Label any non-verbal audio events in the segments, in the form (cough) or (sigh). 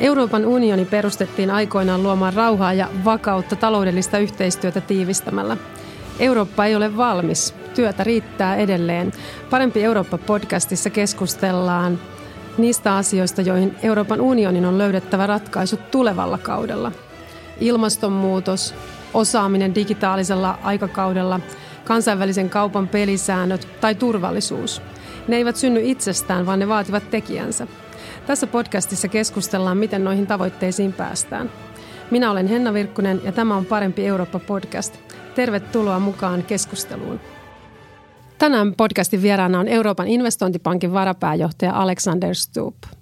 Euroopan unioni perustettiin aikoinaan luomaan rauhaa ja vakautta taloudellista yhteistyötä tiivistämällä. Eurooppa ei ole valmis. Työtä riittää edelleen. Parempi Eurooppa-podcastissa keskustellaan niistä asioista, joihin Euroopan unionin on löydettävä ratkaisut tulevalla kaudella. Ilmastonmuutos, osaaminen digitaalisella aikakaudella, kansainvälisen kaupan pelisäännöt tai turvallisuus. Ne eivät synny itsestään, vaan ne vaativat tekijänsä. Tässä podcastissa keskustellaan, miten noihin tavoitteisiin päästään. Minä olen Henna Virkkunen ja tämä on Parempi Eurooppa-podcast. Tervetuloa mukaan keskusteluun. Tänään podcastin vieraana on Euroopan investointipankin varapääjohtaja Alexander Stubb.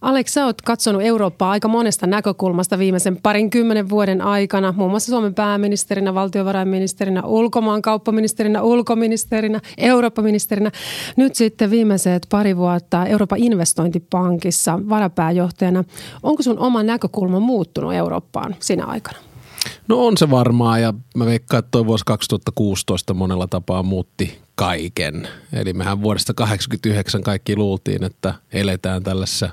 Alex, sä oot katsonut Eurooppaa aika monesta näkökulmasta viimeisen parin kymmenen vuoden aikana, muun muassa Suomen pääministerinä, valtiovarainministerinä, ulkomaan kauppaministerinä, ulkoministerinä, Eurooppa-ministerinä. Nyt sitten viimeiset pari vuotta Euroopan investointipankissa varapääjohtajana. Onko sun oma näkökulma muuttunut Eurooppaan sinä aikana? No on se varmaa ja mä veikkaan, että toi vuosi 2016 monella tapaa muutti kaiken. Eli mehän vuodesta 1989 kaikki luultiin, että eletään tällaisessa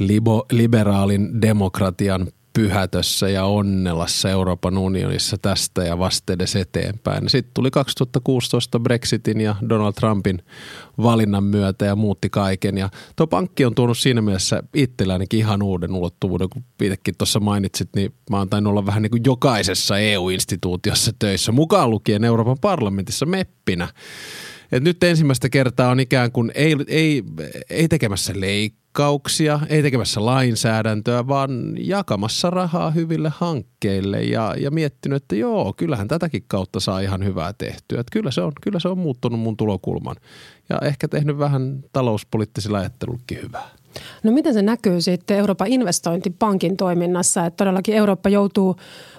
libo, liberaalin demokratian pyhätössä ja onnelassa Euroopan unionissa tästä ja vastedes eteenpäin. Sitten tuli 2016 Brexitin ja Donald Trumpin valinnan myötä ja muutti kaiken. Ja tuo pankki on tuonut siinä mielessä itsellänikin ihan uuden ulottuvuuden, kun itsekin tuossa mainitsit, niin mä oon tainnut olla vähän niin kuin jokaisessa EU-instituutiossa töissä, mukaan lukien Euroopan parlamentissa meppinä. Et nyt ensimmäistä kertaa on ikään kuin ei, ei, ei tekemässä leikkauksia, ei tekemässä lainsäädäntöä, vaan jakamassa rahaa hyville hankkeille ja, ja miettinyt, että joo, kyllähän tätäkin kautta saa ihan hyvää tehtyä. Et kyllä, se on, kyllä se on muuttunut mun tulokulman ja ehkä tehnyt vähän talouspoliittisilla ajattelullakin hyvää. No miten se näkyy sitten Euroopan investointipankin toiminnassa, että todellakin Eurooppa joutuu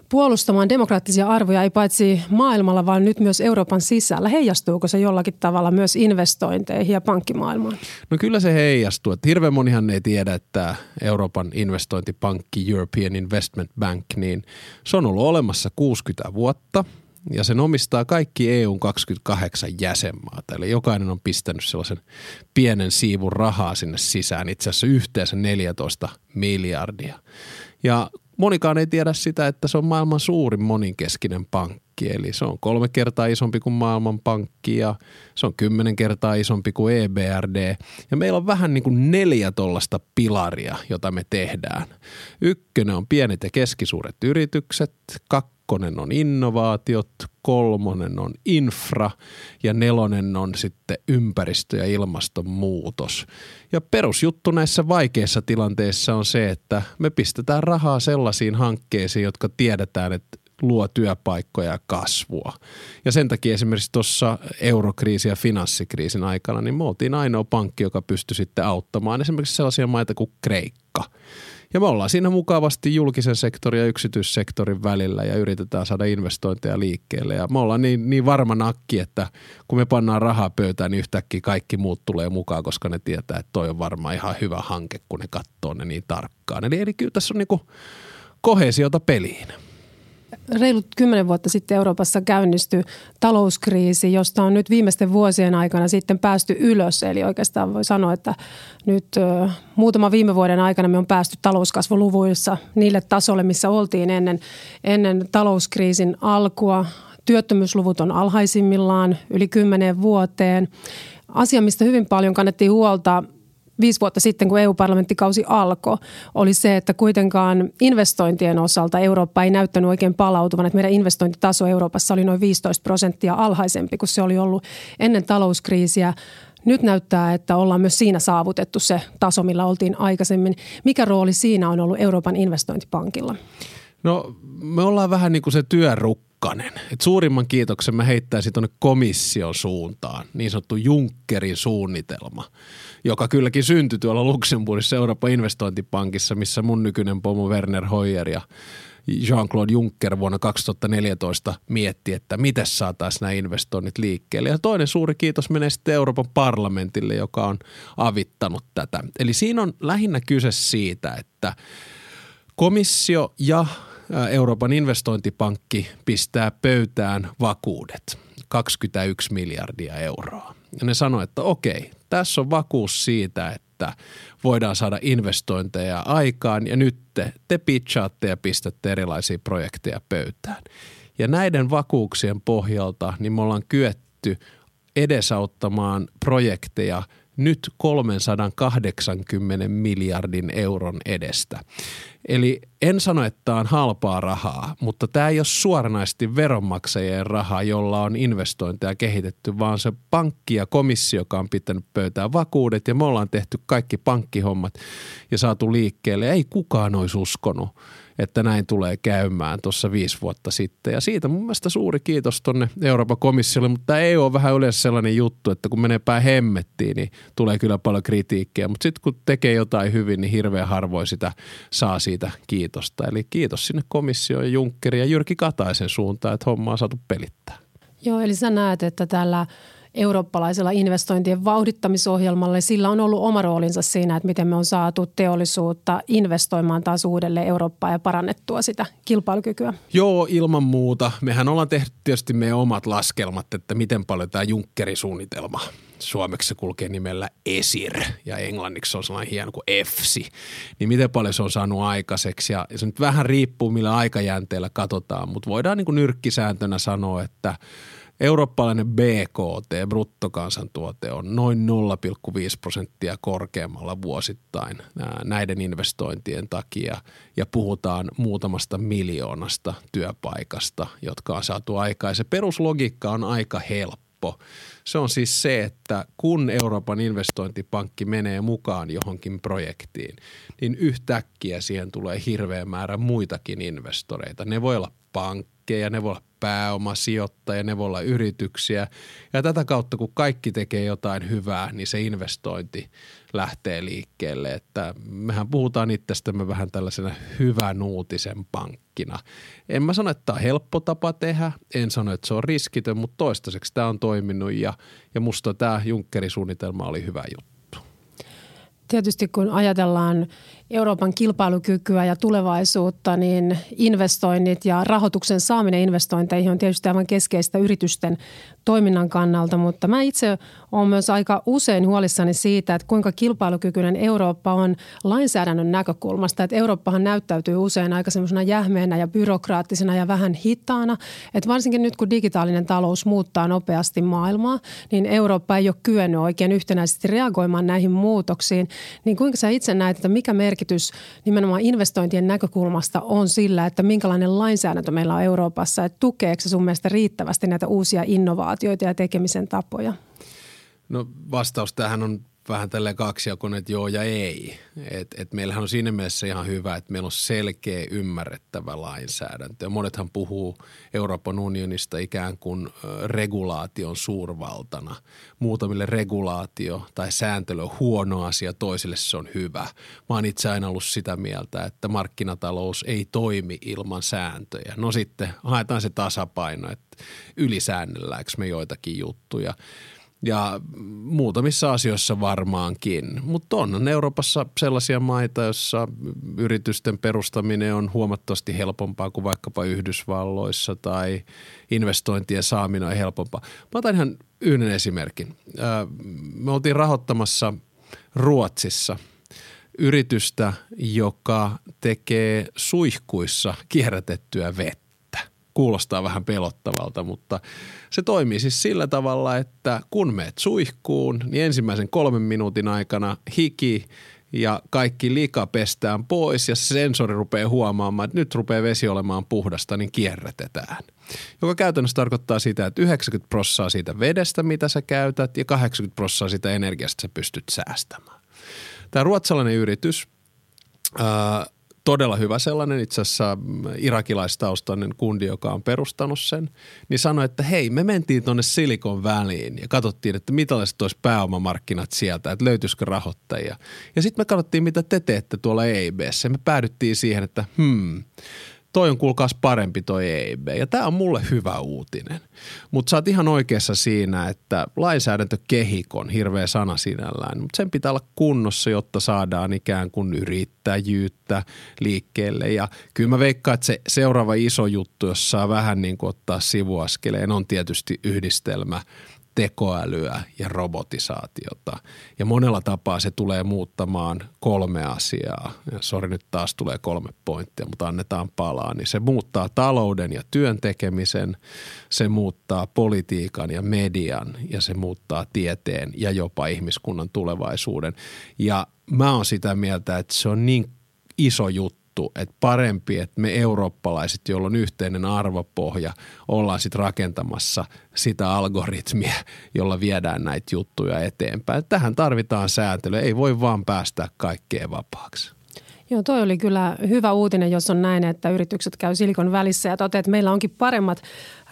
puolustamaan demokraattisia arvoja ei paitsi maailmalla, vaan nyt myös Euroopan sisällä. Heijastuuko se jollakin tavalla myös investointeihin ja pankkimaailmaan? No kyllä se heijastuu. Että hirveän monihan ei tiedä, että Euroopan investointipankki European Investment Bank, niin se on ollut olemassa 60 vuotta – ja sen omistaa kaikki EUn 28 jäsenmaata. Eli jokainen on pistänyt sellaisen pienen siivun rahaa sinne sisään, itse asiassa yhteensä 14 miljardia. Ja monikaan ei tiedä sitä, että se on maailman suurin moninkeskinen pankki. Eli se on kolme kertaa isompi kuin maailman pankki ja se on kymmenen kertaa isompi kuin EBRD. Ja meillä on vähän niin kuin neljä tollasta pilaria, jota me tehdään. Ykkönen on pienet ja keskisuuret yritykset, kakkonen on innovaatiot, kolmonen on infra ja nelonen on sitten ympäristö- ja ilmastonmuutos. Ja perusjuttu näissä vaikeissa tilanteissa on se, että me pistetään rahaa sellaisiin hankkeisiin, jotka tiedetään, että luo työpaikkoja ja kasvua. Ja sen takia esimerkiksi tuossa eurokriisin ja finanssikriisin aikana, niin me oltiin ainoa pankki, joka pystyi sitten auttamaan esimerkiksi sellaisia maita kuin Kreikka – ja me ollaan siinä mukavasti julkisen sektorin ja yksityissektorin välillä ja yritetään saada investointeja liikkeelle. Ja me ollaan niin, niin varma nakki, että kun me pannaan rahaa pöytään, niin yhtäkkiä kaikki muut tulee mukaan, koska ne tietää, että toi on varmaan ihan hyvä hanke, kun ne katsoo ne niin tarkkaan. Eli, eli kyllä tässä on niin kohesiota peliin reilut kymmenen vuotta sitten Euroopassa käynnistyi talouskriisi, josta on nyt viimeisten vuosien aikana sitten päästy ylös. Eli oikeastaan voi sanoa, että nyt muutama viime vuoden aikana me on päästy talouskasvuluvuissa niille tasolle, missä oltiin ennen, ennen talouskriisin alkua. Työttömyysluvut on alhaisimmillaan yli kymmenen vuoteen. Asia, mistä hyvin paljon kannettiin huolta viisi vuotta sitten, kun EU-parlamenttikausi alkoi, oli se, että kuitenkaan investointien osalta Eurooppa ei näyttänyt oikein palautuvan. Että meidän investointitaso Euroopassa oli noin 15 prosenttia alhaisempi kuin se oli ollut ennen talouskriisiä. Nyt näyttää, että ollaan myös siinä saavutettu se taso, millä oltiin aikaisemmin. Mikä rooli siinä on ollut Euroopan investointipankilla? No me ollaan vähän niin kuin se työrukkanen. Et suurimman kiitoksen mä heittäisin tuonne komission suuntaan, niin sanottu Junckerin suunnitelma – joka kylläkin syntyi tuolla Luxemburgissa Euroopan investointipankissa, missä mun nykyinen pomo Werner Hoyer ja Jean-Claude Juncker vuonna 2014 mietti, että miten saataisiin nämä investoinnit liikkeelle. Ja toinen suuri kiitos menee sitten Euroopan parlamentille, joka on avittanut tätä. Eli siinä on lähinnä kyse siitä, että komissio ja Euroopan investointipankki pistää pöytään vakuudet, 21 miljardia euroa. Ja ne sanoi, että okei, tässä on vakuus siitä, että voidaan saada investointeja aikaan ja nyt te, te pitchaatte ja pistätte erilaisia projekteja pöytään. Ja näiden vakuuksien pohjalta niin me ollaan kyetty edesauttamaan projekteja nyt 380 miljardin euron edestä. Eli en sano, että tämä on halpaa rahaa, mutta tämä ei ole suoranaisesti veronmaksajien rahaa, jolla on investointeja kehitetty, vaan se pankki ja komissio, joka on pitänyt pöytään vakuudet ja me ollaan tehty kaikki pankkihommat ja saatu liikkeelle. Ei kukaan olisi uskonut että näin tulee käymään tuossa viisi vuotta sitten. Ja siitä mun mielestä suuri kiitos tonne Euroopan komissiolle, mutta tämä EU on vähän yleensä sellainen juttu, että kun menee päin hemmettiin, niin tulee kyllä paljon kritiikkiä. Mutta sitten kun tekee jotain hyvin, niin hirveän harvoin sitä saa siitä kiitosta. Eli kiitos sinne komissioon ja Junckeri ja Jyrki Kataisen suuntaan, että homma on saatu pelittää. Joo, eli sä näet, että tällä eurooppalaisella investointien vauhdittamisohjelmalla. Sillä on ollut oma roolinsa siinä, että miten me on saatu teollisuutta investoimaan taas uudelleen Eurooppaan ja parannettua sitä kilpailukykyä. Joo, ilman muuta. Mehän ollaan tehty tietysti meidän omat laskelmat, että miten paljon tämä Junckeri-suunnitelma Suomeksi se kulkee nimellä ESIR ja englanniksi se on sellainen hieno kuin EFSI, niin miten paljon se on saanut aikaiseksi. Ja se nyt vähän riippuu, millä aikajänteellä katsotaan, mutta voidaan niin kuin nyrkkisääntönä sanoa, että – Eurooppalainen BKT, bruttokansantuote, on noin 0,5 prosenttia korkeammalla vuosittain näiden investointien takia ja puhutaan muutamasta miljoonasta työpaikasta, jotka on saatu aikaan. Se peruslogiikka on aika helppo. Se on siis se, että kun Euroopan investointipankki menee mukaan johonkin projektiin, niin yhtäkkiä siihen tulee hirveä määrä muitakin investoreita. Ne voi olla pankkeja, ne voi olla pääomasijoittajia, ne voi olla yrityksiä. Ja tätä kautta, kun kaikki tekee jotain hyvää, niin se investointi lähtee liikkeelle. Että mehän puhutaan itsestämme vähän tällaisena hyvän uutisen pankkina. En mä sano, että tämä on helppo tapa tehdä, en sano, että se on riskitön, mutta toistaiseksi tämä on toiminut ja, ja musta tämä Junckeri-suunnitelma oli hyvä juttu. Tietysti kun ajatellaan Euroopan kilpailukykyä ja tulevaisuutta, niin investoinnit ja rahoituksen saaminen investointeihin on tietysti aivan keskeistä yritysten toiminnan kannalta, mutta mä itse olen myös aika usein huolissani siitä, että kuinka kilpailukykyinen Eurooppa on lainsäädännön näkökulmasta. Että Eurooppahan näyttäytyy usein aika semmoisena jähmeenä ja byrokraattisena ja vähän hitaana. Että varsinkin nyt kun digitaalinen talous muuttaa nopeasti maailmaa, niin Eurooppa ei ole kyennyt oikein yhtenäisesti reagoimaan näihin muutoksiin. Niin kuinka sä itse näet, että mikä merkitys nimenomaan investointien näkökulmasta on sillä, että minkälainen lainsäädäntö meillä on Euroopassa, että tukeeko se sun mielestä riittävästi näitä uusia innovaatioita ja tekemisen tapoja? No vastaus tähän on vähän tälleen kaksijakoinen, että joo ja ei. Et, et meillähän on siinä mielessä ihan hyvä, että meillä on selkeä, ymmärrettävä lainsäädäntö. Monethan puhuu Euroopan unionista ikään kuin regulaation suurvaltana. Muutamille regulaatio tai sääntely on huono asia, toisille se on hyvä. Mä oon itse aina ollut sitä mieltä, että markkinatalous ei toimi ilman sääntöjä. No sitten haetaan se tasapaino, että ylisäännelläänkö me joitakin juttuja – ja muutamissa asioissa varmaankin, mutta on Euroopassa sellaisia maita, joissa yritysten perustaminen on huomattavasti helpompaa kuin vaikkapa Yhdysvalloissa tai investointien saaminen on helpompaa. Mä otan ihan yhden esimerkin. Me oltiin rahoittamassa Ruotsissa yritystä, joka tekee suihkuissa kierrätettyä vettä kuulostaa vähän pelottavalta, mutta se toimii siis sillä tavalla, että kun meet suihkuun, niin ensimmäisen kolmen minuutin aikana hiki ja kaikki lika pestään pois ja sensori rupeaa huomaamaan, että nyt rupeaa vesi olemaan puhdasta, niin kierrätetään. Joka käytännössä tarkoittaa sitä, että 90 prossaa siitä vedestä, mitä sä käytät ja 80 prossaa siitä energiasta sä pystyt säästämään. Tämä ruotsalainen yritys todella hyvä sellainen, itse asiassa irakilaistaustainen kundi, joka on perustanut sen, niin sanoi, että hei, me mentiin tuonne Silikon väliin ja katsottiin, että mitalaiset olisi pääomamarkkinat sieltä, että löytyisikö rahoittajia. Ja sitten me katsottiin, mitä te teette tuolla EIBssä me päädyttiin siihen, että hmm, toi on kuulkaas parempi toi EIB. Ja tämä on mulle hyvä uutinen. Mutta sä oot ihan oikeassa siinä, että lainsäädäntökehikon, hirveä sana sinällään, mutta sen pitää olla kunnossa, jotta saadaan ikään kuin yrittäjyyttä liikkeelle. Ja kyllä mä veikkaan, että se seuraava iso juttu, jos saa vähän niin kuin ottaa sivuaskeleen, on tietysti yhdistelmä – tekoälyä ja robotisaatiota. Ja monella tapaa se tulee muuttamaan kolme asiaa. Sori nyt taas tulee kolme pointtia, mutta annetaan palaa. Niin se muuttaa talouden ja työn tekemisen, se muuttaa politiikan ja median ja se muuttaa tieteen ja jopa ihmiskunnan tulevaisuuden. Ja mä oon sitä mieltä, että se on niin iso juttu juttu, että parempi, että me eurooppalaiset, joilla on yhteinen arvopohja, ollaan sitten rakentamassa sitä algoritmia, jolla viedään näitä juttuja eteenpäin. Tähän tarvitaan sääntelyä, ei voi vaan päästä kaikkeen vapaaksi. Joo, toi oli kyllä hyvä uutinen, jos on näin, että yritykset käy silikon välissä ja toteat, että meillä onkin paremmat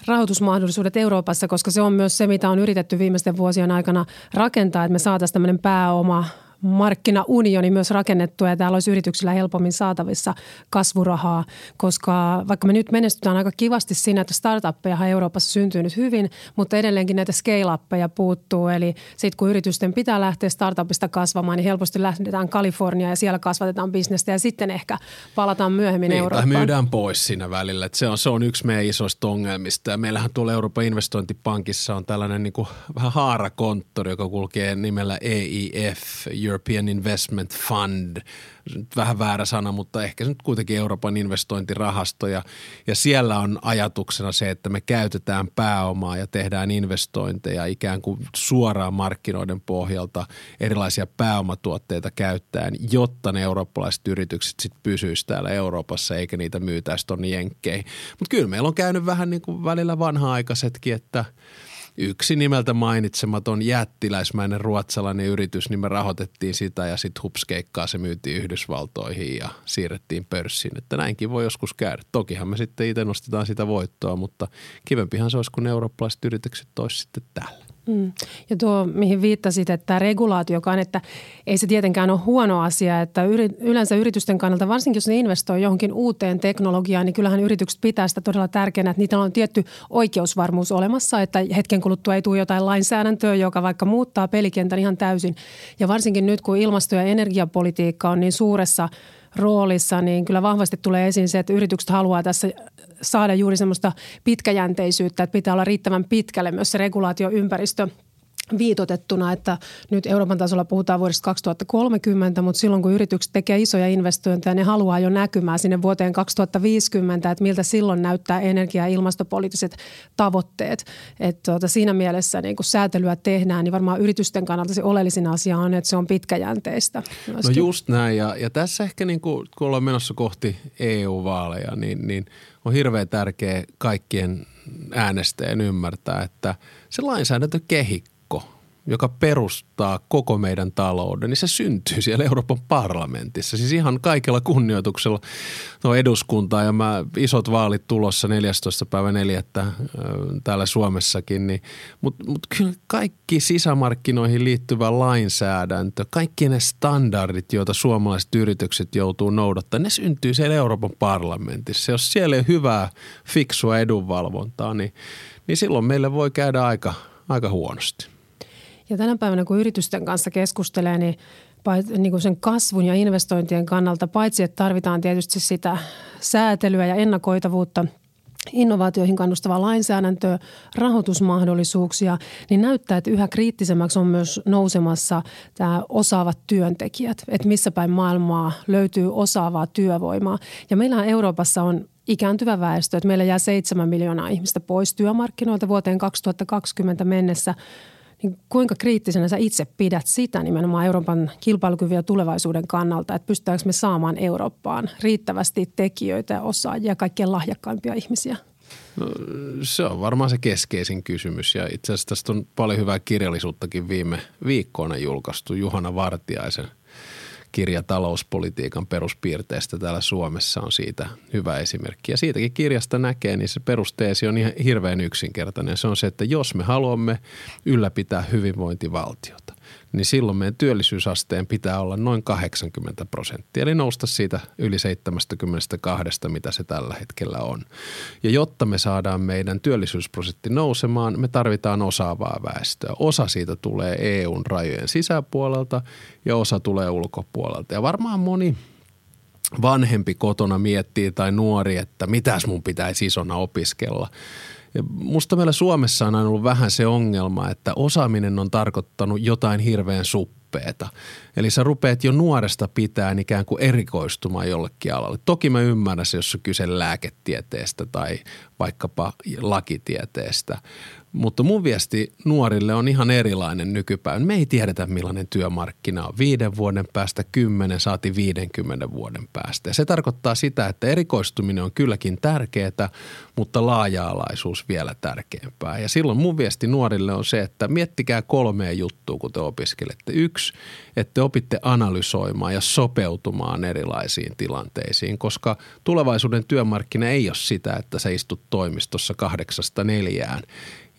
rahoitusmahdollisuudet Euroopassa, koska se on myös se, mitä on yritetty viimeisten vuosien aikana rakentaa, että me saataisiin tämmöinen pääoma markkinaunioni myös rakennettua ja täällä olisi yrityksillä helpommin saatavissa kasvurahaa, koska vaikka me nyt menestytään aika kivasti siinä, että startuppeja Euroopassa syntyy nyt hyvin, mutta edelleenkin näitä scale-uppeja puuttuu. Eli sitten kun yritysten pitää lähteä startupista kasvamaan, niin helposti lähdetään Kaliforniaan ja siellä kasvatetaan bisnestä ja sitten ehkä palataan myöhemmin niin, Eurooppaan. Tai myydään pois siinä välillä. se, on, se on yksi meidän isoista ongelmista. Ja meillähän tuolla Euroopan investointipankissa on tällainen niin kuin vähän haarakonttori, joka kulkee nimellä EIF, European Investment Fund, vähän väärä sana, mutta ehkä se nyt kuitenkin Euroopan investointirahasto ja, ja siellä on ajatuksena se, että me käytetään pääomaa ja tehdään investointeja ikään kuin suoraan markkinoiden pohjalta erilaisia pääomatuotteita käyttäen, jotta ne eurooppalaiset yritykset sitten pysyisivät täällä Euroopassa eikä niitä myytäisi tuonne jenkkeihin. Mutta kyllä meillä on käynyt vähän niin kuin välillä vanha-aikaisetkin, että – yksi nimeltä mainitsematon jättiläismäinen ruotsalainen yritys, niin me rahoitettiin sitä ja sitten hupskeikkaa se myytiin Yhdysvaltoihin ja siirrettiin pörssiin. Että näinkin voi joskus käydä. Tokihan me sitten itse nostetaan sitä voittoa, mutta kivempihan se olisi, kun eurooppalaiset yritykset olisivat sitten täällä. Mm. Ja tuo, mihin viittasit, että regulaatiokaan, että ei se tietenkään ole huono asia, että yleensä yritysten kannalta, varsinkin jos ne investoi johonkin uuteen teknologiaan, niin kyllähän yritykset pitää sitä todella tärkeänä, että niitä on tietty oikeusvarmuus olemassa, että hetken kuluttua ei tule jotain lainsäädäntöä, joka vaikka muuttaa pelikentän ihan täysin. Ja varsinkin nyt, kun ilmasto- ja energiapolitiikka on niin suuressa roolissa, niin kyllä vahvasti tulee esiin se, että yritykset haluaa tässä saada juuri semmoista pitkäjänteisyyttä, että pitää olla riittävän pitkälle myös se regulaatioympäristö viitotettuna, että nyt Euroopan tasolla puhutaan vuodesta 2030, mutta silloin kun yritykset tekee isoja investointeja, ne haluaa jo näkymään sinne vuoteen 2050, että miltä silloin näyttää energia- ja ilmastopoliittiset tavoitteet. Että tuota, siinä mielessä niin kun säätelyä tehdään, niin varmaan yritysten kannalta se oleellisin asia on, että se on pitkäjänteistä. Myöskin. No just näin ja, ja tässä ehkä niin kuin, kun ollaan menossa kohti EU-vaaleja, niin, niin on hirveän tärkeä kaikkien äänestäjien ymmärtää, että se lainsäädäntökehikko joka perustaa koko meidän talouden, niin se syntyy siellä Euroopan parlamentissa. Siis ihan kaikella kunnioituksella no eduskuntaa ja mä, isot vaalit tulossa 14. päivä 4. täällä Suomessakin, niin, mutta mut kyllä kaikki sisämarkkinoihin liittyvä lainsäädäntö, kaikki ne standardit, joita suomalaiset yritykset joutuu noudattamaan, ne syntyy siellä Euroopan parlamentissa. Jos siellä ei hyvää, fiksua edunvalvontaa, niin, niin silloin meille voi käydä aika, aika huonosti. Ja tänä päivänä, kun yritysten kanssa keskustelee, niin niin kuin sen kasvun ja investointien kannalta, paitsi että tarvitaan tietysti sitä säätelyä ja ennakoitavuutta, innovaatioihin kannustavaa lainsäädäntöä, rahoitusmahdollisuuksia, niin näyttää, että yhä kriittisemmäksi on myös nousemassa tämä osaavat työntekijät, että missä päin maailmaa löytyy osaavaa työvoimaa. Ja meillähän Euroopassa on ikääntyvä väestö, että meillä jää 7 miljoonaa ihmistä pois työmarkkinoilta vuoteen 2020 mennessä – niin kuinka kriittisenä sä itse pidät sitä nimenomaan Euroopan kilpailukyvyn ja tulevaisuuden kannalta, että pystytäänkö me saamaan Eurooppaan riittävästi tekijöitä ja osaajia ja kaikkien lahjakkaimpia ihmisiä? No, se on varmaan se keskeisin kysymys ja itse asiassa tästä on paljon hyvää kirjallisuuttakin viime viikkoina julkaistu Juhana Vartiaisen – kirja talouspolitiikan peruspiirteistä täällä Suomessa on siitä hyvä esimerkki. Ja siitäkin kirjasta näkee, niin se perusteesi on ihan hirveän yksinkertainen. Se on se, että jos me haluamme ylläpitää hyvinvointivaltiota, niin silloin meidän työllisyysasteen pitää olla noin 80 prosenttia, eli nousta siitä yli 72, mitä se tällä hetkellä on. Ja jotta me saadaan meidän työllisyysprosentti nousemaan, me tarvitaan osaavaa väestöä. Osa siitä tulee EUn rajojen sisäpuolelta ja osa tulee ulkopuolelta. Ja varmaan moni vanhempi kotona miettii tai nuori, että mitäs mun pitäisi isona opiskella. Ja musta meillä Suomessa on aina ollut vähän se ongelma, että osaaminen on tarkoittanut jotain hirveän suppeeta. Eli sä rupeat jo nuoresta pitään ikään kuin erikoistumaan jollekin alalle. Toki mä ymmärrän se, jos on kyse lääketieteestä tai vaikkapa lakitieteestä. Mutta mun viesti nuorille on ihan erilainen nykypäivän. Me ei tiedetä millainen työmarkkina on viiden vuoden päästä, kymmenen saati viidenkymmenen vuoden päästä. Ja se tarkoittaa sitä, että erikoistuminen on kylläkin tärkeää, mutta laaja-alaisuus vielä tärkeämpää. Ja silloin mun viesti nuorille on se, että miettikää kolmea juttua, kun te opiskelette. Yksi, että opitte analysoimaan ja sopeutumaan erilaisiin tilanteisiin, koska tulevaisuuden työmarkkina ei ole sitä, että sä istut toimistossa kahdeksasta neljään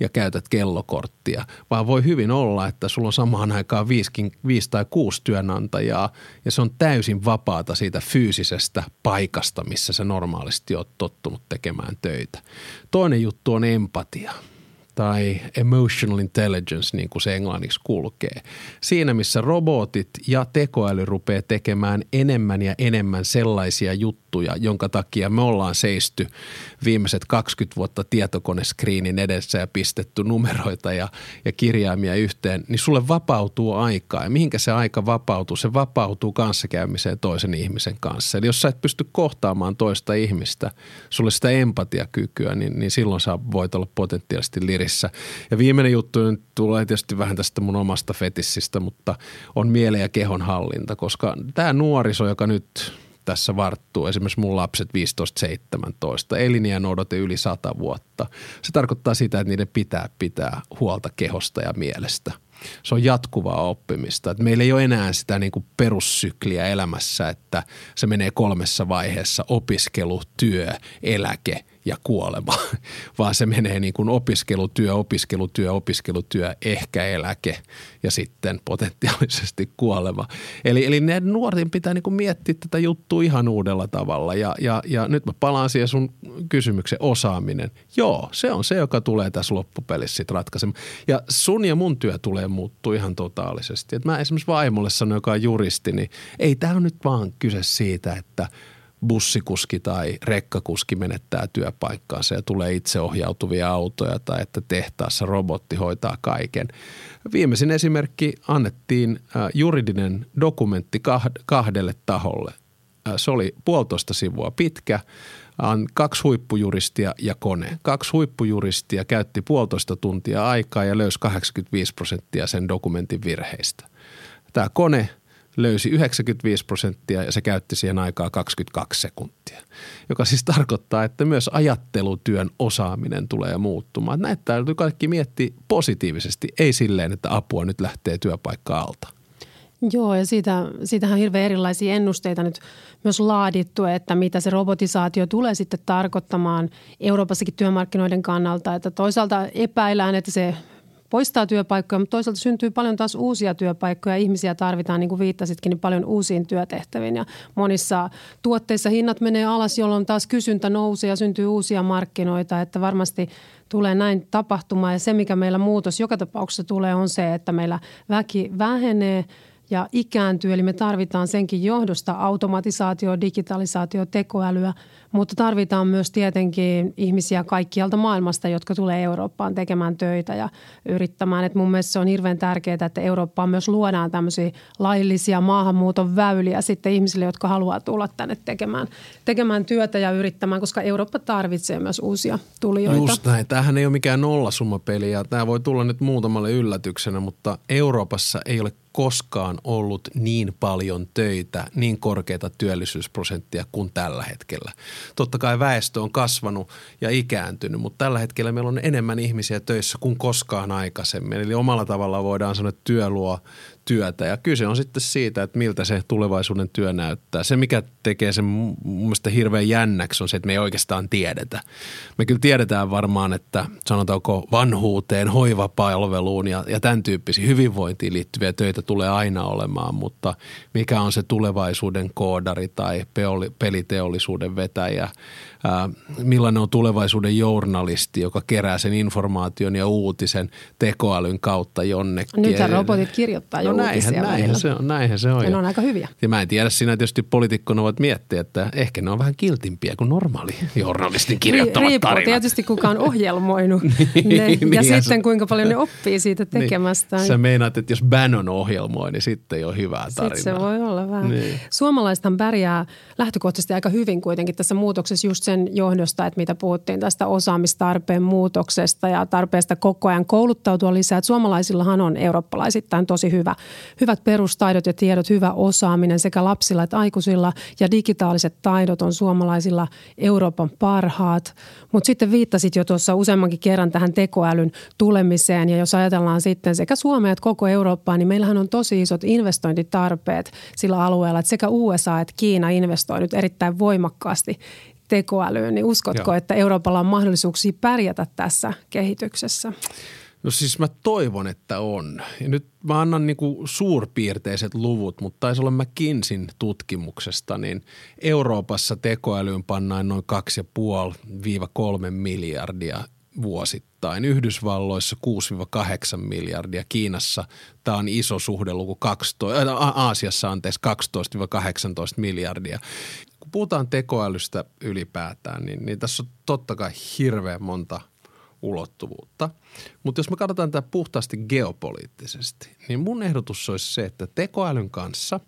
ja käytät kellokorttia, vaan voi hyvin olla, että sulla on samaan aikaan viisi, viisi tai kuusi työnantajaa ja se on täysin vapaata siitä fyysisestä paikasta, missä sä normaalisti oot tottunut tekemään töitä. Toinen juttu on empatia – tai emotional intelligence, niin kuin se englanniksi kulkee. Siinä, missä robotit ja tekoäly rupeaa tekemään enemmän ja enemmän sellaisia juttuja, jonka takia me ollaan seisty viimeiset 20 vuotta tietokoneskriinin edessä ja pistetty numeroita ja, ja kirjaimia yhteen, niin sulle vapautuu aikaa. Ja mihinkä se aika vapautuu? Se vapautuu kanssakäymiseen toisen ihmisen kanssa. Eli jos sä et pysty kohtaamaan toista ihmistä, sulle sitä empatiakykyä, niin, niin silloin sä voit olla potentiaalisesti liri piirissä. Ja viimeinen juttu nyt tulee tietysti vähän tästä mun omasta fetissistä, mutta on mielen ja kehon hallinta, koska tämä nuoriso, joka nyt tässä varttuu, esimerkiksi mun lapset 15-17, eliniän odote yli 100 vuotta. Se tarkoittaa sitä, että niiden pitää pitää huolta kehosta ja mielestä – se on jatkuvaa oppimista. Et meillä ei ole enää sitä niin kuin perussykliä elämässä, että se menee kolmessa vaiheessa opiskelu, työ, eläke ja kuolema, (laughs) vaan se menee niin kuin opiskelutyö, opiskelutyö, opiskelutyö, ehkä eläke ja sitten potentiaalisesti kuolema. Eli, eli ne nuorten pitää niin kuin miettiä tätä juttua ihan uudella tavalla ja, ja, ja nyt mä palaan siihen sun kysymyksen osaaminen. Joo, se on se, joka tulee tässä loppupelissä sitten ratkaisemaan. Ja sun ja mun työ tulee muuttua ihan totaalisesti. Et mä esimerkiksi vaimolle sanoin, joka on juristi, niin ei tämä nyt vaan kyse siitä, että – bussikuski tai rekkakuski menettää työpaikkaansa ja tulee itseohjautuvia autoja tai että tehtaassa robotti hoitaa kaiken. Viimeisin esimerkki annettiin äh, juridinen dokumentti kahdelle taholle. Äh, se oli puolitoista sivua pitkä, kaksi huippujuristia ja kone. Kaksi huippujuristia käytti puolitoista tuntia aikaa ja löysi 85 prosenttia sen dokumentin virheistä. Tämä kone – löysi 95 prosenttia ja se käytti siihen aikaa 22 sekuntia. Joka siis tarkoittaa, että myös ajattelutyön osaaminen tulee muuttumaan. Näitä täytyy kaikki miettiä positiivisesti, ei silleen, että apua nyt lähtee työpaikka alta. Joo, ja siitä, siitähän on hirveän erilaisia ennusteita nyt myös laadittu, että mitä se robotisaatio tulee sitten tarkoittamaan Euroopassakin työmarkkinoiden kannalta. Että toisaalta epäillään, että se poistaa työpaikkoja, mutta toisaalta syntyy paljon taas uusia työpaikkoja. Ihmisiä tarvitaan, niin kuin viittasitkin, niin paljon uusiin työtehtäviin. Ja monissa tuotteissa hinnat menee alas, jolloin taas kysyntä nousee ja syntyy uusia markkinoita. Että varmasti tulee näin tapahtumaan. Ja se, mikä meillä muutos joka tapauksessa tulee, on se, että meillä väki vähenee – ja ikääntyy. Eli me tarvitaan senkin johdosta automatisaatio, digitalisaatio, tekoälyä, mutta tarvitaan myös tietenkin ihmisiä kaikkialta maailmasta, jotka tulee Eurooppaan tekemään töitä ja yrittämään. Et mun mielestä se on hirveän tärkeää, että Eurooppaan myös luodaan tämmöisiä laillisia maahanmuuton väyliä sitten ihmisille, jotka haluaa tulla tänne tekemään, tekemään työtä ja yrittämään, koska Eurooppa tarvitsee myös uusia tulijoita. Just näin. Tämähän ei ole mikään nollasummapeli ja tämä voi tulla nyt muutamalle yllätyksenä, mutta Euroopassa ei ole koskaan ollut niin paljon töitä, niin korkeita työllisyysprosenttia kuin tällä hetkellä. Totta kai väestö on kasvanut ja ikääntynyt, mutta tällä hetkellä meillä on enemmän ihmisiä töissä kuin koskaan aikaisemmin. Eli omalla tavalla voidaan sanoa, että työ luo työtä ja kyse on sitten siitä, että miltä se tulevaisuuden työ näyttää. Se, mikä tekee sen mun mielestä hirveän jännäksi on se, että me ei oikeastaan tiedetä. Me kyllä tiedetään varmaan, että sanotaanko vanhuuteen, hoivapalveluun ja, ja tämän tyyppisiin hyvinvointiin liittyviä töitä tulee aina olemaan, mutta mikä on se tulevaisuuden koodari tai peliteollisuuden vetäjä – millainen on tulevaisuuden journalisti, joka kerää sen informaation ja uutisen tekoälyn kautta jonnekin. Nythän robotit kirjoittaa jo no uutisia näinhän se on, näinhän se on. Ja ne on aika hyviä. Ja mä en tiedä, siinä tietysti poliitikkona voit miettiä, että ehkä ne on vähän kiltimpiä kuin normaali (laughs) journalistin kirjoittamat Riippuu tarinat. tietysti kuka on (laughs) ohjelmoinut niin, ne, ja niin, sitten se, kuinka paljon ne oppii siitä niin. tekemästä. Niin. Sä meinaat, että jos Bannon ohjelmoi, niin sitten ei ole hyvää tarinaa. Sitten se voi olla vähän. Niin. Suomalaisethan pärjää lähtökohtaisesti aika hyvin kuitenkin tässä muutoksessa just sen johdosta, että mitä puhuttiin tästä osaamistarpeen muutoksesta ja tarpeesta koko ajan kouluttautua lisää. Että suomalaisillahan on eurooppalaisittain tosi hyvä, hyvät perustaidot ja tiedot, hyvä osaaminen sekä lapsilla että aikuisilla ja digitaaliset taidot on suomalaisilla Euroopan parhaat. Mutta sitten viittasit jo tuossa useammankin kerran tähän tekoälyn tulemiseen ja jos ajatellaan sitten sekä Suomea että koko Eurooppaa, niin meillähän on tosi isot investointitarpeet sillä alueella, että sekä USA että Kiina investoi nyt erittäin voimakkaasti tekoälyyn, niin uskotko, Joo. että Euroopalla on mahdollisuuksia pärjätä tässä kehityksessä? No siis mä toivon, että on. Ja nyt mä annan niinku suurpiirteiset luvut, mutta taisi olla McKinseyn tutkimuksesta, niin Euroopassa tekoälyyn pannaan noin 2,5-3 miljardia vuosittain. Yhdysvalloissa 6-8 miljardia, Kiinassa tämä on iso suhdeluku, 12, äh, Aasiassa anteeksi 12-18 miljardia kun puhutaan tekoälystä ylipäätään, niin, niin tässä on totta kai hirveän monta ulottuvuutta. Mutta jos me katsotaan tätä puhtaasti geopoliittisesti, niin mun ehdotus olisi se, että tekoälyn kanssa,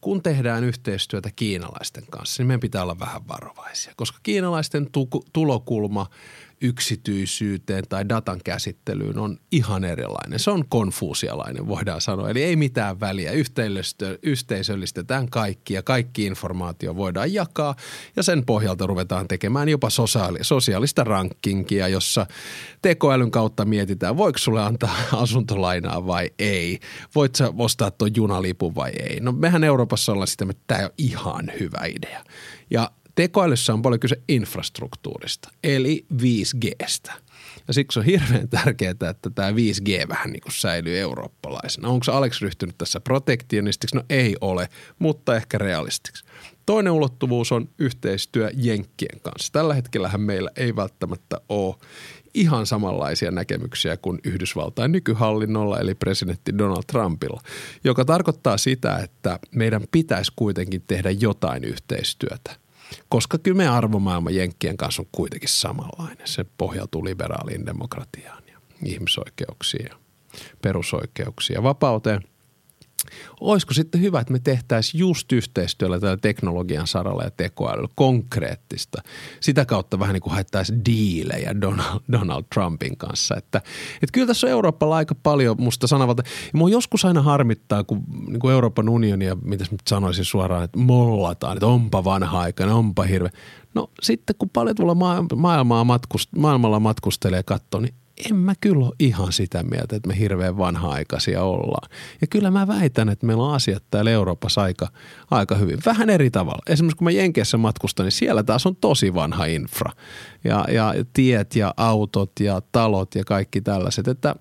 kun tehdään yhteistyötä kiinalaisten kanssa, niin meidän pitää olla vähän varovaisia, koska kiinalaisten tulokulma – yksityisyyteen tai datan käsittelyyn on ihan erilainen. Se on konfuusialainen, voidaan sanoa. Eli ei mitään väliä. Yhteisöllistetään kaikki ja kaikki informaatio voidaan jakaa ja sen pohjalta ruvetaan tekemään jopa sosiaali- sosiaalista rankingia, jossa tekoälyn kautta mietitään, voiko sulle antaa (laughs) asuntolainaa vai ei. Voit sä ostaa tuon junalipun vai ei. No mehän Euroopassa ollaan sitä, että tämä on ihan hyvä idea. Ja Tekoälyssä on paljon kyse infrastruktuurista, eli 5Gstä. Ja siksi on hirveän tärkeää, että tämä 5G vähän niin kuin säilyy eurooppalaisena. Onko Alex ryhtynyt tässä protektionistiksi? No ei ole, mutta ehkä realistiksi. Toinen ulottuvuus on yhteistyö Jenkkien kanssa. Tällä hetkellähän meillä ei välttämättä ole ihan samanlaisia näkemyksiä kuin Yhdysvaltain nykyhallinnolla eli presidentti Donald Trumpilla, joka tarkoittaa sitä, että meidän pitäisi kuitenkin tehdä jotain yhteistyötä koska kyllä me arvomaailma Jenkkien kanssa on kuitenkin samanlainen. Se pohjautuu liberaaliin demokratiaan ja ihmisoikeuksiin ja perusoikeuksiin ja vapauteen. Olisiko sitten hyvä, että me tehtäisiin just yhteistyöllä tällä teknologian saralla ja tekoälyllä konkreettista. Sitä kautta vähän niin kuin haettaisiin diilejä Donald, Donald Trumpin kanssa. Että, että kyllä tässä on Euroopalla aika paljon musta sanavalta. Ja mua joskus aina harmittaa, kun niin kuin Euroopan unionia, mitä nyt sanoisin suoraan, että mollataan, että onpa vanha aika, onpa hirveä. No sitten kun paljon tuolla maailmaa matkust, maailmalla matkustelee ja katsoo, niin en mä kyllä ole ihan sitä mieltä, että me hirveän vanha-aikaisia ollaan. Ja kyllä mä väitän, että meillä on asiat täällä Euroopassa aika, aika hyvin. Vähän eri tavalla. Esimerkiksi kun mä Jenkeissä matkustan, niin siellä taas on tosi vanha infra. Ja, ja tiet ja autot ja talot ja kaikki tällaiset, että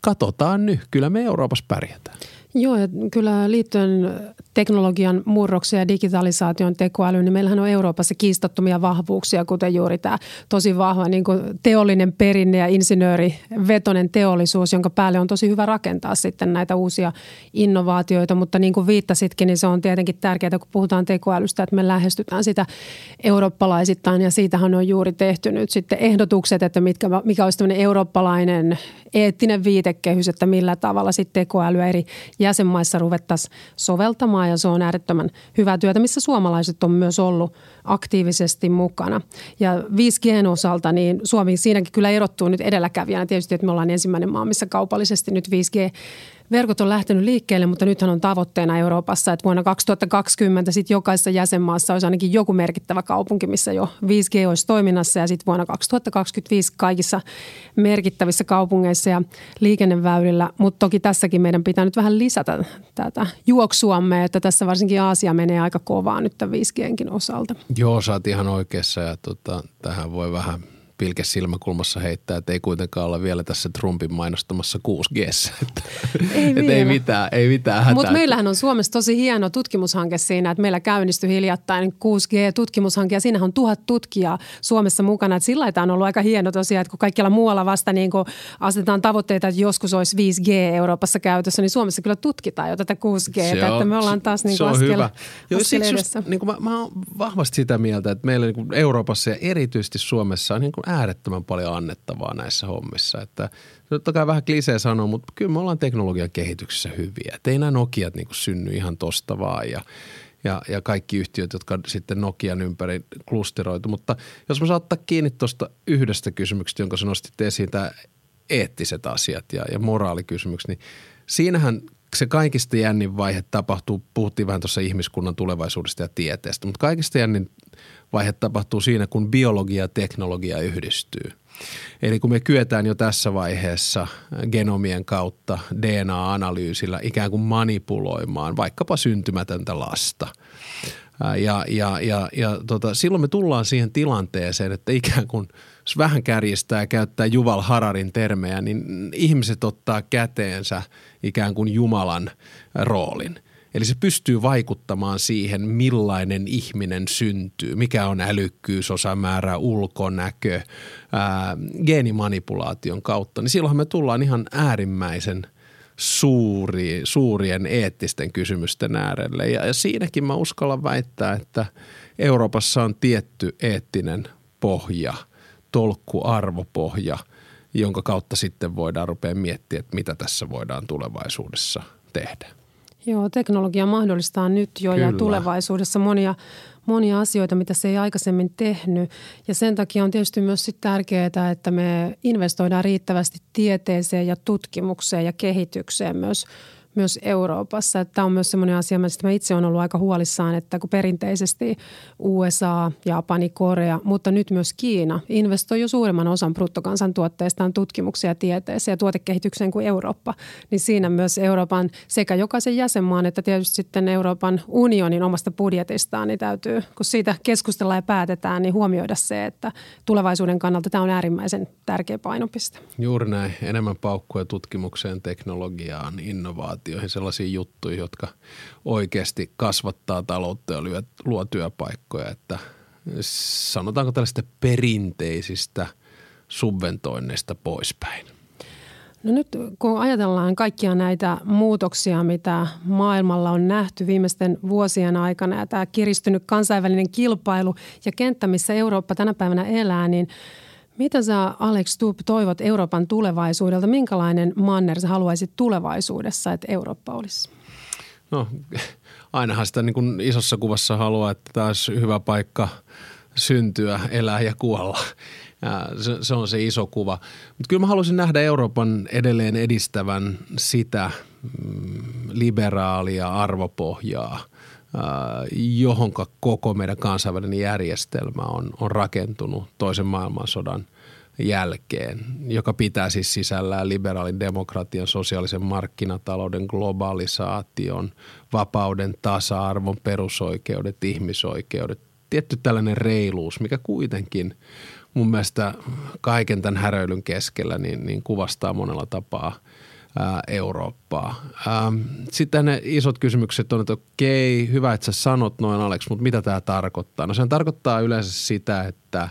katsotaan nyt. Kyllä me Euroopassa pärjätään. Joo, ja kyllä liittyen teknologian murrokseen ja digitalisaation tekoälyyn, niin meillähän on Euroopassa kiistattomia vahvuuksia, kuten juuri tämä tosi vahva niin kuin teollinen perinne ja insinöörivetonen teollisuus, jonka päälle on tosi hyvä rakentaa sitten näitä uusia innovaatioita. Mutta niin kuin viittasitkin, niin se on tietenkin tärkeää, kun puhutaan tekoälystä, että me lähestytään sitä eurooppalaisittain ja siitähän on juuri tehty nyt sitten ehdotukset, että mitkä, mikä olisi tämmöinen eurooppalainen eettinen viitekehys, että millä tavalla sitten tekoälyä eri jäsenmaissa ruvettaisiin soveltamaan ja se on äärettömän hyvää työtä, missä suomalaiset on myös ollut aktiivisesti mukana. Ja 5Gn osalta niin Suomi siinäkin kyllä erottuu nyt edelläkävijänä tietysti, että me ollaan ensimmäinen maa, missä kaupallisesti nyt 5G verkot on lähtenyt liikkeelle, mutta nythän on tavoitteena Euroopassa, että vuonna 2020 sitten jokaisessa jäsenmaassa olisi ainakin joku merkittävä kaupunki, missä jo 5G olisi toiminnassa ja sitten vuonna 2025 kaikissa merkittävissä kaupungeissa ja liikenneväylillä. Mutta toki tässäkin meidän pitää nyt vähän lisätä tätä juoksuamme, että tässä varsinkin Aasia menee aika kovaa nyt tämän 5Genkin osalta. Joo, sä oot ihan oikeassa ja tota, tähän voi vähän – pilke silmäkulmassa heittää, että ei kuitenkaan olla vielä tässä Trumpin mainostamassa 6G. (laughs) Että, ei, ei mitään, ei mitään hätää. Mutta meillähän on Suomessa tosi hieno tutkimushanke siinä, että meillä käynnistyi hiljattain 6G-tutkimushanke ja siinähän on tuhat tutkijaa Suomessa mukana. Että sillä on ollut aika hieno tosiaan, että kun kaikkialla muualla vasta niin kun asetetaan tavoitteita, että joskus olisi 5G Euroopassa käytössä, niin Suomessa kyllä tutkitaan jo tätä 6G, se että me ollaan taas niin kuin askel, hyvä. Joo, askel edessä. Just, niin kuin mä, mä oon vahvasti sitä mieltä, että meillä niin kuin Euroopassa ja erityisesti Suomessa on niin kuin äärettömän paljon annettavaa näissä hommissa. Että totta kai vähän klisee sanoa, mutta kyllä me ollaan teknologian kehityksessä hyviä. Että ei nämä Nokiat niin kuin synny ihan tosta vaan ja, ja, ja kaikki yhtiöt, jotka sitten Nokian ympäri klusteroitu. Mutta jos mä saan ottaa kiinni tuosta yhdestä kysymyksestä, jonka sä nostit esiin, tämä eettiset asiat ja, ja moraalikysymykset, niin siinähän se kaikista jännin vaihe tapahtuu, puhuttiin vähän tuossa ihmiskunnan tulevaisuudesta ja tieteestä, mutta kaikista jännin vaihe tapahtuu siinä, kun biologia ja teknologia yhdistyy. Eli kun me kyetään jo tässä vaiheessa genomien kautta DNA-analyysillä ikään kuin manipuloimaan vaikkapa syntymätöntä lasta. Ja, ja, ja, ja tota, silloin me tullaan siihen tilanteeseen, että ikään kuin jos vähän kärjistää ja käyttää Juval Hararin termejä, niin ihmiset ottaa käteensä ikään kuin Jumalan roolin – Eli se pystyy vaikuttamaan siihen, millainen ihminen syntyy, mikä on älykkyys, osamäärä, ulkonäkö, ää, geenimanipulaation kautta. Niin silloin me tullaan ihan äärimmäisen suuri, suurien eettisten kysymysten äärelle. Ja, ja siinäkin mä uskallan väittää, että Euroopassa on tietty eettinen pohja, tolkku arvopohja, jonka kautta sitten voidaan rupea miettiä, että mitä tässä voidaan tulevaisuudessa tehdä. Joo, teknologia mahdollistaa nyt jo Kyllä. ja tulevaisuudessa monia, monia asioita, mitä se ei aikaisemmin tehnyt. Ja sen takia on tietysti myös sit tärkeää, että me investoidaan riittävästi tieteeseen ja tutkimukseen ja kehitykseen myös – myös Euroopassa. Tämä on myös sellainen asia, mistä mä itse olen ollut aika huolissaan, että kun perinteisesti USA, Japani, Korea, mutta nyt myös Kiina investoi jo suurimman osan bruttokansantuotteestaan tutkimuksia, tieteeseen ja tuotekehitykseen kuin Eurooppa, niin siinä myös Euroopan sekä jokaisen jäsenmaan että tietysti sitten Euroopan unionin omasta budjetistaan, niin täytyy, kun siitä keskustellaan ja päätetään, niin huomioida se, että tulevaisuuden kannalta tämä on äärimmäisen tärkeä painopiste. Juuri näin. Enemmän paukkuja tutkimukseen, teknologiaan, innovaatioon innovaatioihin, sellaisiin juttuihin, jotka oikeasti kasvattaa taloutta ja luo työpaikkoja. Että sanotaanko tällaista perinteisistä subventoinneista poispäin. No nyt kun ajatellaan kaikkia näitä muutoksia, mitä maailmalla on nähty viimeisten vuosien aikana ja tämä kiristynyt kansainvälinen kilpailu ja kenttä, missä Eurooppa tänä päivänä elää, niin – mitä sä Alex Stubb toivot Euroopan tulevaisuudelta? Minkälainen manner sä haluaisit tulevaisuudessa, että Eurooppa olisi? No ainahan sitä niin kuin isossa kuvassa haluaa, että tämä olisi hyvä paikka syntyä, elää ja kuolla. Ja se, se on se iso kuva. Mutta kyllä mä haluaisin nähdä Euroopan edelleen edistävän sitä mm, liberaalia arvopohjaa – johonka koko meidän kansainvälinen järjestelmä on, on rakentunut toisen maailmansodan jälkeen, joka pitää siis sisällään liberaalin demokratian, sosiaalisen markkinatalouden, globalisaation, vapauden, tasa-arvon, perusoikeudet, ihmisoikeudet, tietty tällainen reiluus, mikä kuitenkin mun mielestä kaiken tämän häröilyn keskellä niin, niin kuvastaa monella tapaa – Eurooppaa. Sitten ne isot kysymykset on, että okei, hyvä, että sä sanot noin Alex, mutta mitä tämä tarkoittaa? No se tarkoittaa yleensä sitä, että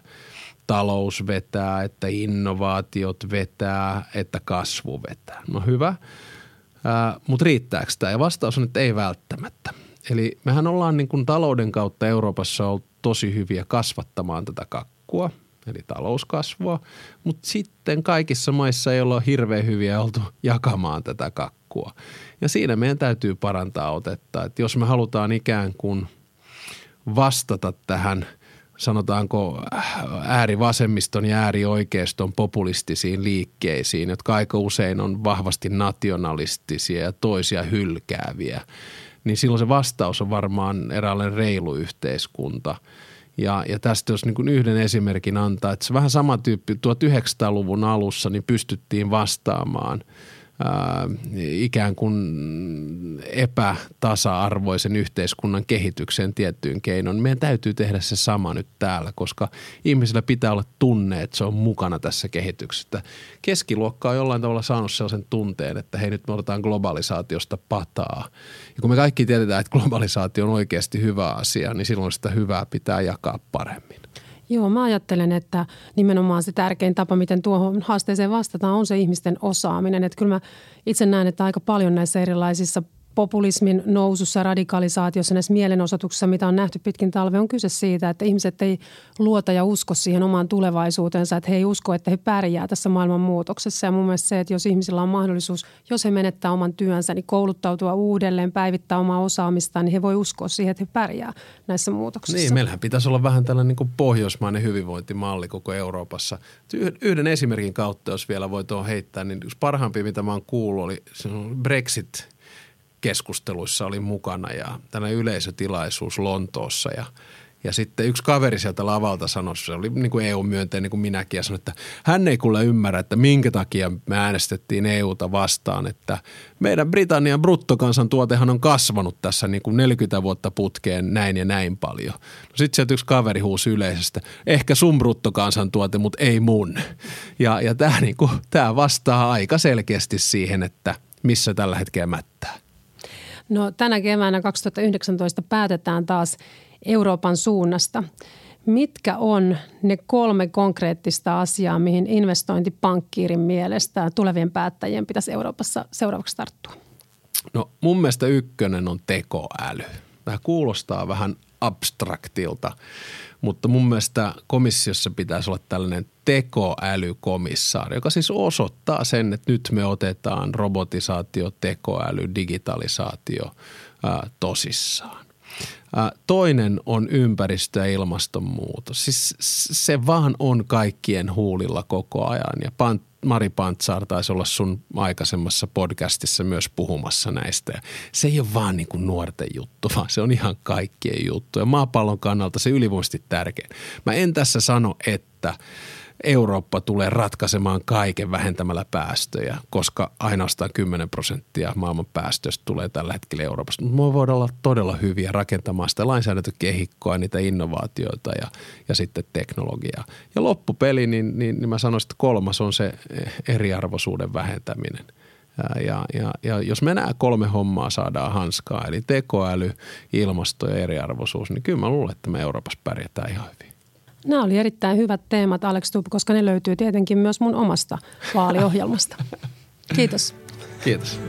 talous vetää, että innovaatiot vetää, että kasvu vetää. No hyvä, mutta riittääkö tämä? Ja vastaus on, että ei välttämättä. Eli mehän ollaan niin kuin talouden kautta Euroopassa ollut tosi hyviä kasvattamaan tätä kakkua – eli talouskasvua, mutta sitten kaikissa maissa ei olla hirveän hyviä oltu jakamaan tätä kakkua. Ja siinä meidän täytyy parantaa otetta, että jos me halutaan ikään kuin vastata tähän sanotaanko äärivasemmiston ja äärioikeiston populistisiin liikkeisiin, jotka aika usein on vahvasti nationalistisia ja toisia hylkääviä, niin silloin se vastaus on varmaan eräänlainen reilu yhteiskunta. Ja, ja tästä jos niin yhden esimerkin antaa, että se vähän sama tyyppi 1900-luvun alussa niin pystyttiin vastaamaan – ikään kuin epätasa-arvoisen yhteiskunnan kehitykseen tiettyyn keinoin. Meidän täytyy tehdä se sama nyt täällä, koska ihmisillä pitää olla tunne, että se on mukana tässä kehityksessä. Keskiluokka on jollain tavalla saanut sellaisen tunteen, että hei nyt me otetaan globalisaatiosta pataa. Ja kun me kaikki tiedetään, että globalisaatio on oikeasti hyvä asia, niin silloin sitä hyvää pitää jakaa paremmin. Joo, mä ajattelen, että nimenomaan se tärkein tapa, miten tuohon haasteeseen vastataan, on se ihmisten osaaminen. Että kyllä mä itse näen, että aika paljon näissä erilaisissa populismin nousussa, radikalisaatiossa, näissä mielenosoituksissa, mitä on nähty pitkin talve, on kyse siitä, että ihmiset ei luota ja usko siihen omaan tulevaisuutensa, että he ei usko, että he pärjää tässä maailman muutoksessa. Ja mun mielestä se, että jos ihmisillä on mahdollisuus, jos he menettää oman työnsä, niin kouluttautua uudelleen, päivittää omaa osaamistaan, niin he voi uskoa siihen, että he pärjää näissä muutoksissa. Niin, meillähän pitäisi olla vähän tällainen niin kuin pohjoismainen hyvinvointimalli koko Euroopassa. Yhden esimerkin kautta, jos vielä voi tuon heittää, niin yksi parhaampi, mitä mä oon kuullut, oli Brexit – keskusteluissa olin mukana ja tänä yleisötilaisuus Lontoossa ja ja sitten yksi kaveri sieltä lavalta sanoi, se oli niin kuin EU-myönteinen niin kuin minäkin, ja sanoi, että hän ei kuule ymmärrä, että minkä takia me äänestettiin EUta vastaan, että meidän Britannian bruttokansantuotehan on kasvanut tässä niin kuin 40 vuotta putkeen näin ja näin paljon. No sitten sieltä yksi kaveri huusi yleisestä, ehkä sun bruttokansantuote, mutta ei mun. Ja, ja tämä niin kuin, vastaa aika selkeästi siihen, että missä tällä hetkellä mättää. No tänä keväänä 2019 päätetään taas Euroopan suunnasta. Mitkä on ne kolme konkreettista asiaa, mihin investointipankkiirin mielestä tulevien päättäjien pitäisi Euroopassa seuraavaksi tarttua? No mun mielestä ykkönen on tekoäly. Tämä kuulostaa vähän abstraktilta, mutta mun mielestä komissiossa pitäisi olla tällainen tekoälykomissaari, joka siis osoittaa sen, että nyt me otetaan robotisaatio, tekoäly, digitalisaatio ää, tosissaan. Ää, toinen on ympäristö- ja ilmastonmuutos. Siis se vaan on kaikkien huulilla koko ajan ja Mari Pantsaar taisi olla sun aikaisemmassa podcastissa myös puhumassa näistä. Ja se ei ole vaan niin kuin nuorten juttu, vaan se on ihan kaikkien juttu. Ja maapallon kannalta se ylivoimaisesti tärkein. Mä en tässä sano, että – Eurooppa tulee ratkaisemaan kaiken vähentämällä päästöjä, koska ainoastaan 10 prosenttia maailman päästöistä tulee tällä hetkellä Euroopasta. Mutta me voidaan olla todella hyviä rakentamaan sitä lainsäädäntökehikkoa, niitä innovaatioita ja, ja sitten teknologiaa. Ja loppupeli, niin, niin, niin mä sanoisin, että kolmas on se eriarvoisuuden vähentäminen. Ja, ja, ja jos me nämä kolme hommaa saadaan hanskaa, eli tekoäly, ilmasto ja eriarvoisuus, niin kyllä mä luulen, että me Euroopassa pärjätään ihan hyvin. Nämä oli erittäin hyvät teemat, Alex Tubb, koska ne löytyy tietenkin myös mun omasta vaaliohjelmasta. (laughs) Kiitos. Kiitos.